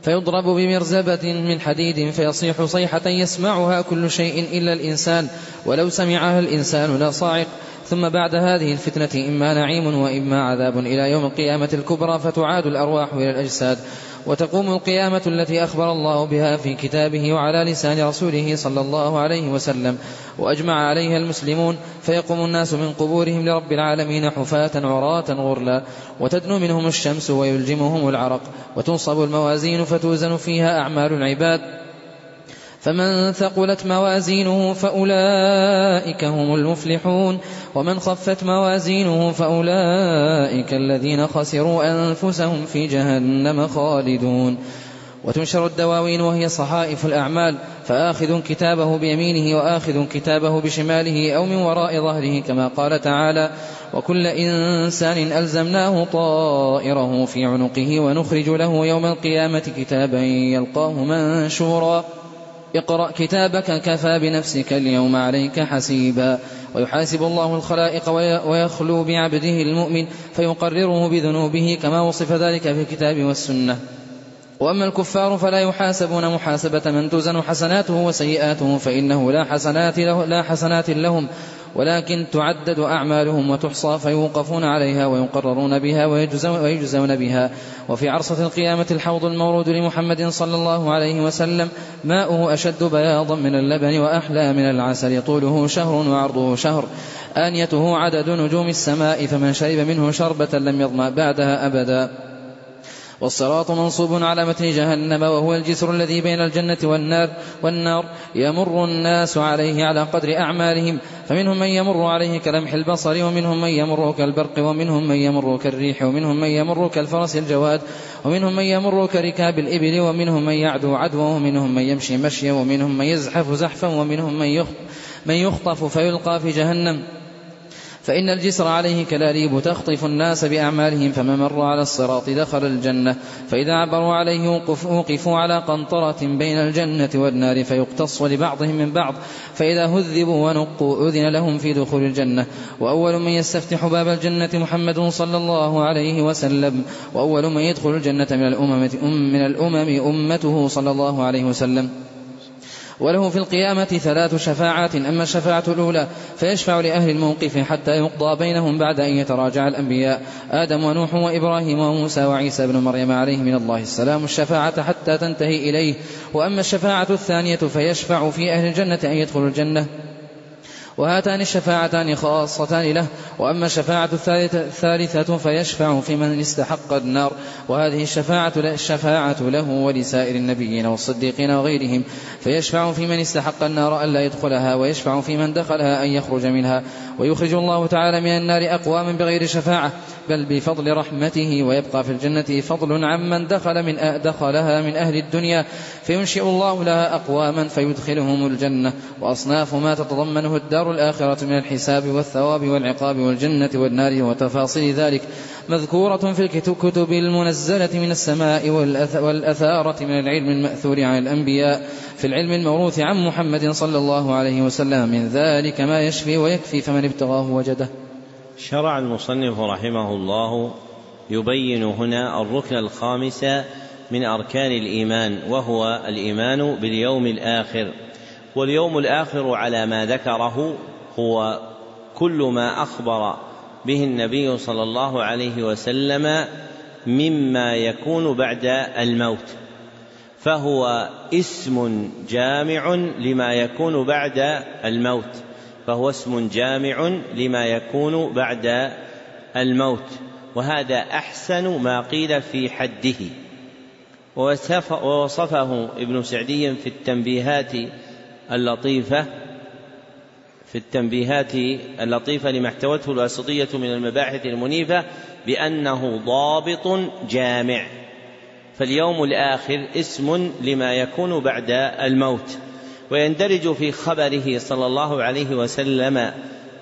فيضرب بمرزبة من حديد فيصيح صيحة يسمعها كل شيء إلا الإنسان ولو سمعها الإنسان لا صاعق ثم بعد هذه الفتنة إما نعيم وإما عذاب إلى يوم القيامة الكبرى فتعاد الأرواح إلى الأجساد وتقوم القيامة التي أخبر الله بها في كتابه وعلى لسان رسوله صلى الله عليه وسلم. وأجمع عليها المسلمون فيقوم الناس من قبورهم لرب العالمين حفاة عراة غرلا. وتدنو منهم الشمس ويلجمهم العرق. وتنصب الموازين فتوزن فيها أعمال العباد. فمن ثقلت موازينه فأولئك هم المفلحون. ومن خفت موازينه فأولئك الذين خسروا أنفسهم في جهنم خالدون. وتنشر الدواوين وهي صحائف الأعمال. فآخذ كتابه بيمينه وآخذ كتابه بشماله أو من وراء ظهره كما قال تعالى وكل إنسان ألزمناه طائره في عنقه ونخرج له يوم القيامة كتابا يلقاه منشورا. اقرأ كتابك كفى بنفسك اليوم عليك حسيبا. ويحاسب الله الخلائق ويخلو بعبده المؤمن فيقرره بذنوبه كما وصف ذلك في الكتاب والسنة. وأما الكفار فلا يحاسبون محاسبة من توزن حسناته وسيئاته فإنه لا حسنات, له لا حسنات لهم. ولكن تعدد أعمالهم وتحصى فيوقفون عليها ويقررون بها ويجزون بها. وفي عرصة القيامة الحوض المورود لمحمد صلى الله عليه وسلم ماؤه أشد بياضا من اللبن وأحلى من العسل طوله شهر وعرضه شهر. آنيته عدد نجوم السماء فمن شرب منه شربة لم يظمأ بعدها أبدا. والصراط منصوب على متن جهنم وهو الجسر الذي بين الجنة والنار والنار يمر الناس عليه على قدر أعمالهم. فمنهم من يمر عليه كلمح البصر ومنهم من يمر كالبرق ومنهم من يمر كالريح ومنهم من يمر كالفرس الجواد ومنهم من يمر كركاب الإبل ومنهم من يعدو عدوا ومنهم من يمشي مشيا ومنهم من يزحف زحفا ومنهم من يخطف فيلقى في جهنم. فإن الجسر عليه كلاليب تخطف الناس بأعمالهم فمن مر على الصراط دخل الجنة. فإذا عبروا عليه وقفوا على قنطرة بين الجنة والنار فيقتص لبعضهم من بعض. فإذا هذبوا ونقوا أذن لهم في دخول الجنة. وأول من يستفتح باب الجنة محمد صلى الله عليه وسلم. وأول من يدخل الجنة من الأمم من الأمم أمته صلى الله عليه وسلم. وله في القيامة ثلاث شفاعات أما الشفاعة الأولى فيشفع لأهل الموقف حتى يقضى بينهم بعد أن يتراجع الأنبياء. آدم ونوح وإبراهيم وموسى وعيسى بن مريم عليه من الله السلام الشفاعة حتى تنتهي إليه. وأما الشفاعة الثانية فيشفع في أهل الجنة أن يدخلوا الجنة. وهاتان الشفاعتان خاصتان له وأما الشفاعة الثالثة فيشفع في من استحق النار وهذه الشفاعة الشفاعة له ولسائر النبيين والصديقين وغيرهم فيشفع في من استحق النار ألا يدخلها ويشفع في من دخلها أن يخرج منها ويخرج الله تعالى من النار أقواما بغير شفاعة بل بفضل رحمته ويبقى في الجنة فضل عمن دخل من دخلها من أهل الدنيا فينشئ الله لها أقواما فيدخلهم الجنة وأصناف ما تتضمنه الدار الآخرة من الحساب والثواب والعقاب والجنة والنار وتفاصيل ذلك. مذكورة في الكتب المنزلة من السماء والأثارة من العلم المأثور عن الأنبياء في العلم الموروث عن محمد صلى الله عليه وسلم. من ذلك ما يشفي ويكفي فمن ابتغاه وجده. شرع المصنف رحمه الله يبين هنا الركن الخامس من أركان الإيمان وهو الإيمان باليوم الآخر. واليوم الآخر على ما ذكره هو كل ما أخبر به النبي صلى الله عليه وسلم مما يكون بعد الموت فهو اسم جامع لما يكون بعد الموت فهو اسم جامع لما يكون بعد الموت وهذا أحسن ما قيل في حده. ووصفه ابن سعدي في التنبيهات اللطيفة في التنبيهات اللطيفة لما احتوته الواسطية من المباحث المنيفة بأنه ضابط جامع. فاليوم الآخر اسم لما يكون بعد الموت. ويندرج في خبره صلى الله عليه وسلم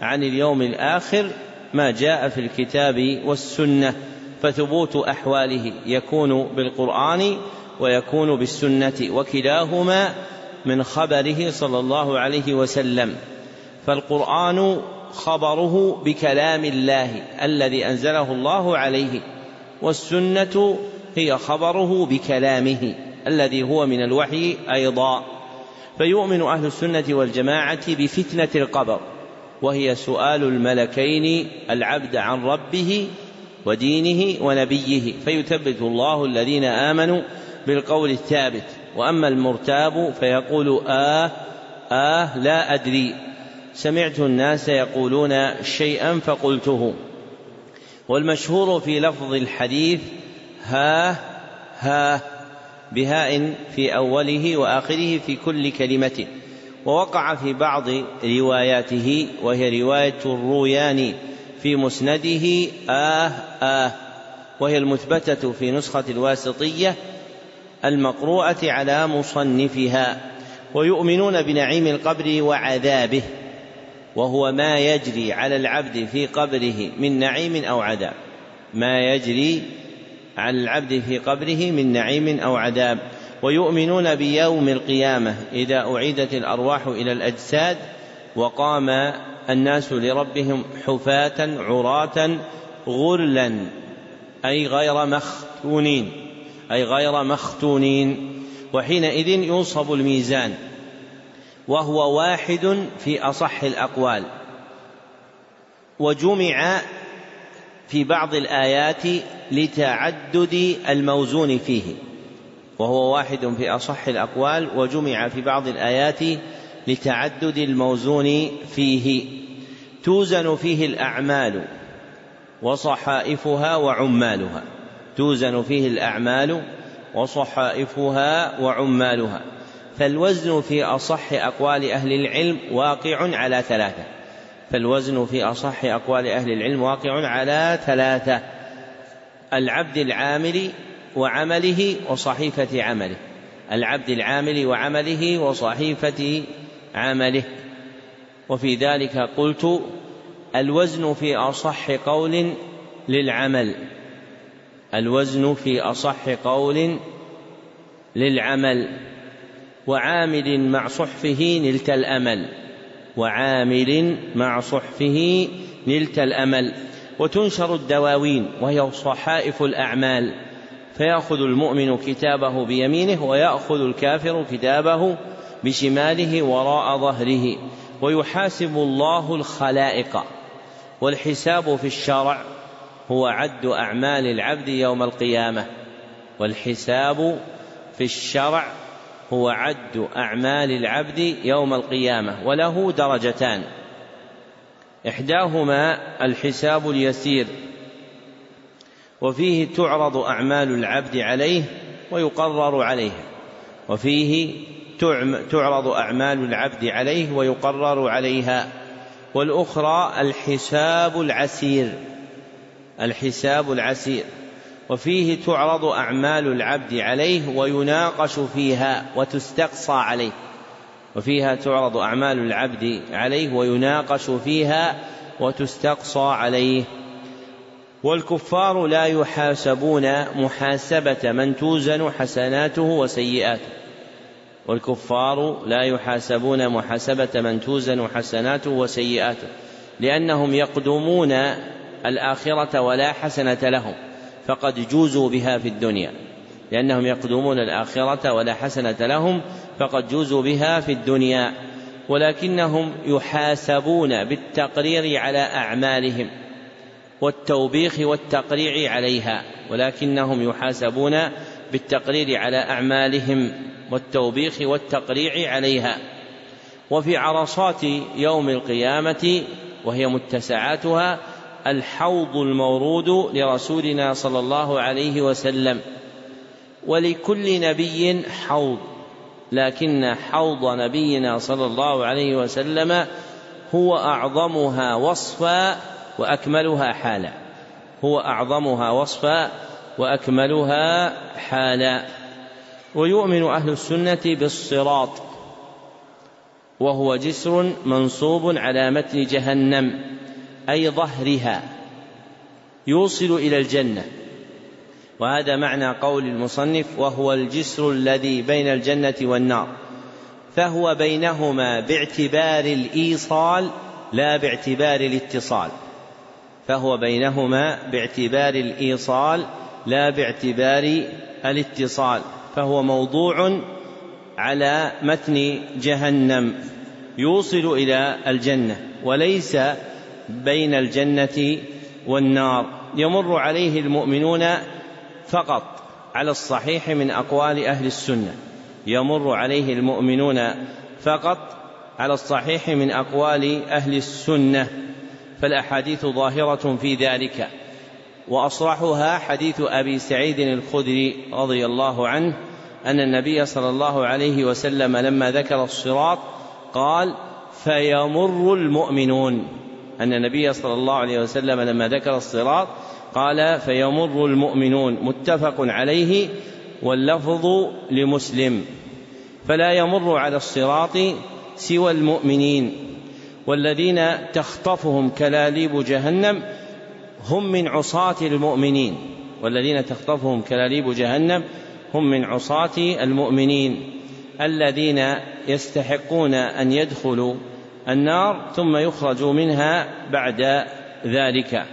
عن اليوم الآخر ما جاء في الكتاب والسنة. فثبوت أحواله يكون بالقرآن ويكون بالسنة وكلاهما من خبره صلى الله عليه وسلم. فالقرآن خبره بكلام الله الذي أنزله الله عليه والسنة هي خبره بكلامه الذي هو من الوحي أيضا. فيؤمن أهل السنة والجماعة بفتنة القبر وهي سؤال الملكين العبد عن ربه ودينه ونبيه. فيثبت الله الذين آمنوا بالقول الثابت وأما المرتاب فيقول آه آه لا أدري. سمعت الناس يقولون شيئا فقلته. والمشهور في لفظ الحديث ها ها بهاء في أوله وآخره في كل كلمة. ووقع في بعض رواياته وهي رواية الروياني في مسنده آه آه. وهي المثبتة في نسخة الواسطية المقروءة على مصنفها. ويؤمنون بنعيم القبر وعذابه. وهو ما يجري على العبد في قبره من نعيم أو عذاب. ما يجري على العبد في قبره من نعيم أو عذاب. ويؤمنون بيوم القيامة إذا أعيدت الأرواح إلى الأجساد وقام الناس لربهم حفاة عراة غرلا أي غير مختونين أي غير مختونين. وحينئذ ينصب الميزان. وهو واحد في أصح الأقوال. وجمع في بعض الآيات لتعدد الموزون فيه. وهو واحد في أصح الأقوال وجمع في بعض الآيات لتعدد الموزون فيه. توزن فيه الأعمال وصحائفها وعمالها. توزن فيه الأعمال وصحائفها وعمالها. فالوزن في أصح أقوال أهل العلم واقع على ثلاثة. فالوزن في أصح أقوال أهل العلم واقع على ثلاثة العبد العامل وعمله وصحيفة عمله. العبد العامل وعمله وصحيفة عمله. وفي ذلك قلت الوزن في أصح قول للعمل. الوزن في أصح قول للعمل. وعامل مع صحفه نلت الأمل. وعامل مع صحفه نلت الأمل. وتنشر الدواوين وهي صحائف الأعمال. فيأخذ المؤمن كتابه بيمينه ويأخذ الكافر كتابه بشماله وراء ظهره. ويحاسب الله الخلائق. والحساب في الشرع هو عد أعمال العبد يوم القيامة. والحساب في الشرع هو عد أعمال العبد يوم القيامة وله درجتان. إحداهما الحساب اليسير وفيه تعرض أعمال العبد عليه ويقرر عليه وفيه تعرض أعمال العبد عليه ويقرر عليها. والأخرى الحساب العسير الحساب العسير. وفيه تعرض أعمال العبد عليه ويناقش فيها وتستقصى عليه. وفيها تعرض أعمال العبد عليه ويناقش فيها وتستقصى عليه. والكفار لا يحاسبون محاسبة من توزن حسناته وسيئاته. والكفار لا يحاسبون محاسبة من توزن حسناته وسيئاته لأنهم يقدمون الآخرة ولا حسنة لهم. فقد جوزوا بها في الدنيا لأنهم يقدمون الآخرة ولا حسنة لهم فقد جوزوا بها في الدنيا ولكنهم يحاسبون بالتقرير على أعمالهم والتوبيخ والتقريع عليها ولكنهم يحاسبون بالتقرير على أعمالهم والتوبيخ والتقريع عليها. وفي عرصات يوم القيامة وهي متسعاتها الحوض المورود لرسولنا صلى الله عليه وسلم. ولكل نبي حوض لكن حوض نبينا صلى الله عليه وسلم هو أعظمها وصفا وأكملها حالا. هو أعظمها وصفا وأكملها حالا. ويؤمن أهل السنة بالصراط وهو جسر منصوب على متن جهنم. أي ظهرها يوصل إلى الجنة. وهذا معنى قول المصنف وهو الجسر الذي بين الجنة والنار فهو بينهما باعتبار الإيصال لا باعتبار الاتصال فهو بينهما باعتبار الإيصال لا باعتبار الاتصال فهو موضوع على متن جهنم يوصل إلى الجنة وليس بين الجنة والنار. يمر عليه المؤمنون فقط على الصحيح من أقوال أهل السنة. يمر عليه المؤمنون فقط على الصحيح من أقوال أهل السنة. فالأحاديث ظاهرة في ذلك. وأصرحها حديث أبي سعيد الخدري رضي الله عنه أن النبي صلى الله عليه وسلم لما ذكر الصراط قال فيمر المؤمنون أن النبي صلى الله عليه وسلم لما ذكر الصراط قال فيمر المؤمنون متفق عليه واللفظ لمسلم فلا يمر على الصراط سوى المؤمنين والذين تخطفهم كلاليب جهنم هم من عصاة المؤمنين والذين تخطفهم كلاليب جهنم هم من عصاة المؤمنين الذين يستحقون أن يدخلوا النار ثم يخرجوا منها بعد ذلك.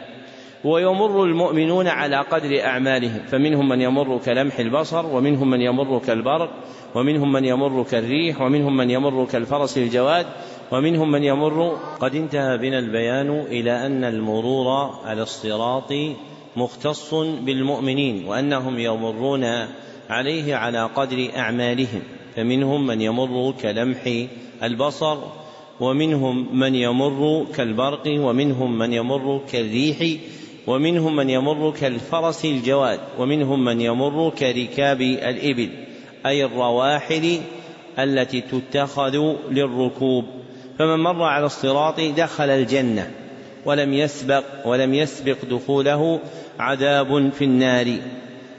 ويمر المؤمنون على قدر أعمالهم فمنهم من يمر كلمح البصر ومنهم من يمر كالبرق ومنهم من يمر كالريح ومنهم من يمر كالفرس الجواد ومنهم من يمر. قد انتهى بنا البيان إلى أن المرور على الصراط مختص بالمؤمنين وأنهم يمرون عليه على قدر أعمالهم فمنهم من يمر كلمح البصر ومنهم من يمر كالبرق ومنهم من يمر كالريح ومنهم من يمر كالفرس الجواد ومنهم من يمر كركاب الإبل أي الرواحل التي تتخذ للركوب. فمن مر على الصراط دخل الجنة ولم يسبق ولم يسبق دخوله عذاب في النار.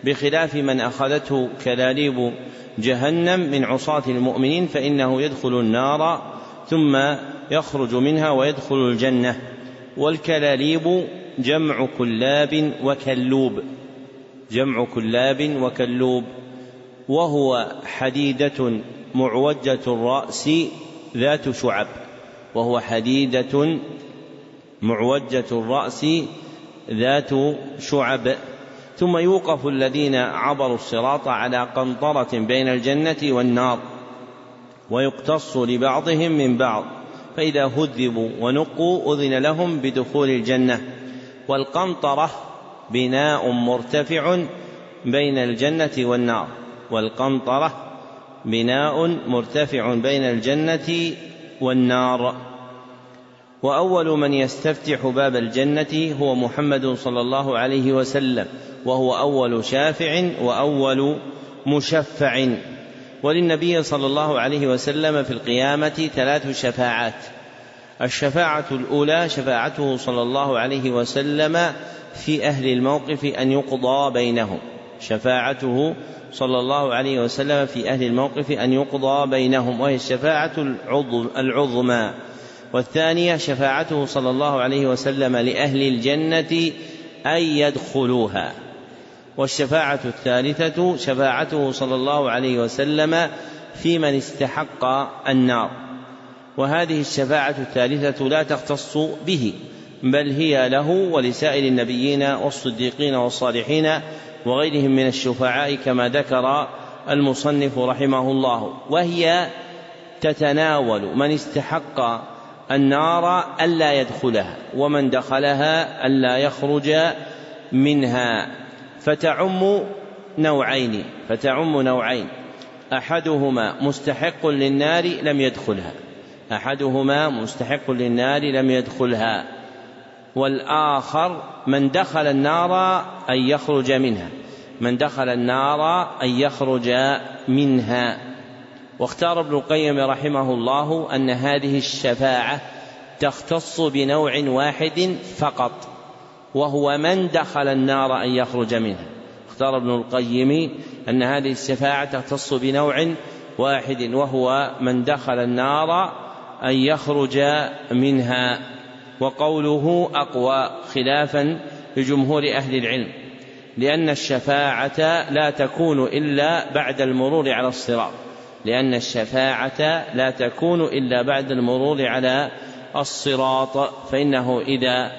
بخلاف من أخذته كلاليب جهنم من عصاة المؤمنين فإنه يدخل النار ثم يخرج منها ويدخل الجنة. والكلاليب جمع كلاب وكلوب. جمع كلاب وكلوب. وهو حديدة معوجة الرأس ذات شعب. وهو حديدة معوجة الرأس ذات شعب. ثم يوقف الذين عبروا الصراط على قنطرة بين الجنة والنار. ويقتص لبعضهم من بعض فإذا هذبوا ونقوا أذن لهم بدخول الجنة. والقنطرة بناء مرتفع بين الجنة والنار. والقنطرة بناء مرتفع بين الجنة والنار. وأول من يستفتح باب الجنة هو محمد صلى الله عليه وسلم وهو أول شافع وأول مشفع. وللنبي صلى الله عليه وسلم في القيامة ثلاث شفاعات. الشفاعة الأولى شفاعته صلى الله عليه وسلم في أهل الموقف أن يقضى بينهم. شفاعته صلى الله عليه وسلم في أهل الموقف أن يقضى بينهم وهي الشفاعة العظمى. والثانية شفاعته صلى الله عليه وسلم لأهل الجنة أن يدخلوها. والشفاعة الثالثة شفاعته صلى الله عليه وسلم في من استحق النار. وهذه الشفاعة الثالثة لا تختص به بل هي له ولسائر النبيين والصديقين والصالحين وغيرهم من الشفعاء كما ذكر المصنف رحمه الله. وهي تتناول من استحق النار ألا يدخلها ومن دخلها ألا يخرج منها. فتعم نوعين فتعم نوعين. أحدهما مستحق للنار لم يدخلها. أحدهما مستحق للنار لم يدخلها. والآخر من دخل النار أن يخرج منها. من دخل النار أن يخرج منها. واختار ابن القيم رحمه الله أن هذه الشفاعة تختص بنوع واحد فقط. وهو من دخل النار أن يخرج منها اختار ابن القيم أن هذه الشفاعة تختص بنوع واحد وهو من دخل النار أن يخرج منها وقوله أقوى خلافا لجمهور أهل العلم لأن الشفاعة لا تكون إلا بعد المرور على الصراط لأن الشفاعة لا تكون إلا بعد المرور على الصراط فإنه إذا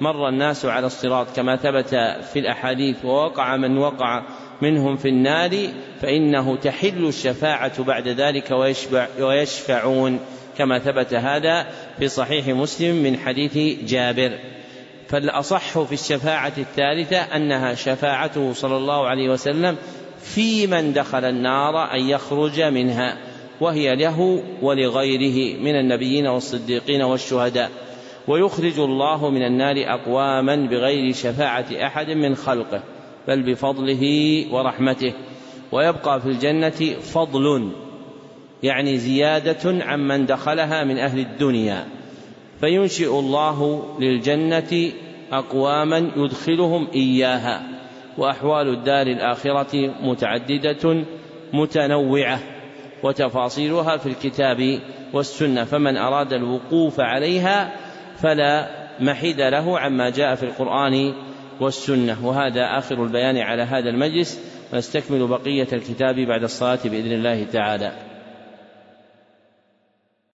مر الناس على الصراط كما ثبت في الأحاديث ووقع من وقع منهم في النار فإنه تحل الشفاعة بعد ذلك ويشفع ويشفعون. كما ثبت هذا في صحيح مسلم من حديث جابر. فالأصح في الشفاعة الثالثة أنها شفاعته صلى الله عليه وسلم في من دخل النار أن يخرج منها وهي له ولغيره من النبيين والصديقين والشهداء. ويخرج الله من النار أقواما بغير شفاعة أحد من خلقه بل بفضله ورحمته. ويبقى في الجنة فضل يعني زيادة عمن دخلها من أهل الدنيا. فينشئ الله للجنة أقواما يدخلهم إياها. وأحوال الدار الآخرة متعددة متنوعة. وتفاصيلها في الكتاب والسنة فمن أراد الوقوف عليها فلا محيد له عما جاء في القرآن والسنة. وهذا آخر البيان على هذا المجلس. ونستكمل بقية الكتاب بعد الصلاة بإذن الله تعالى.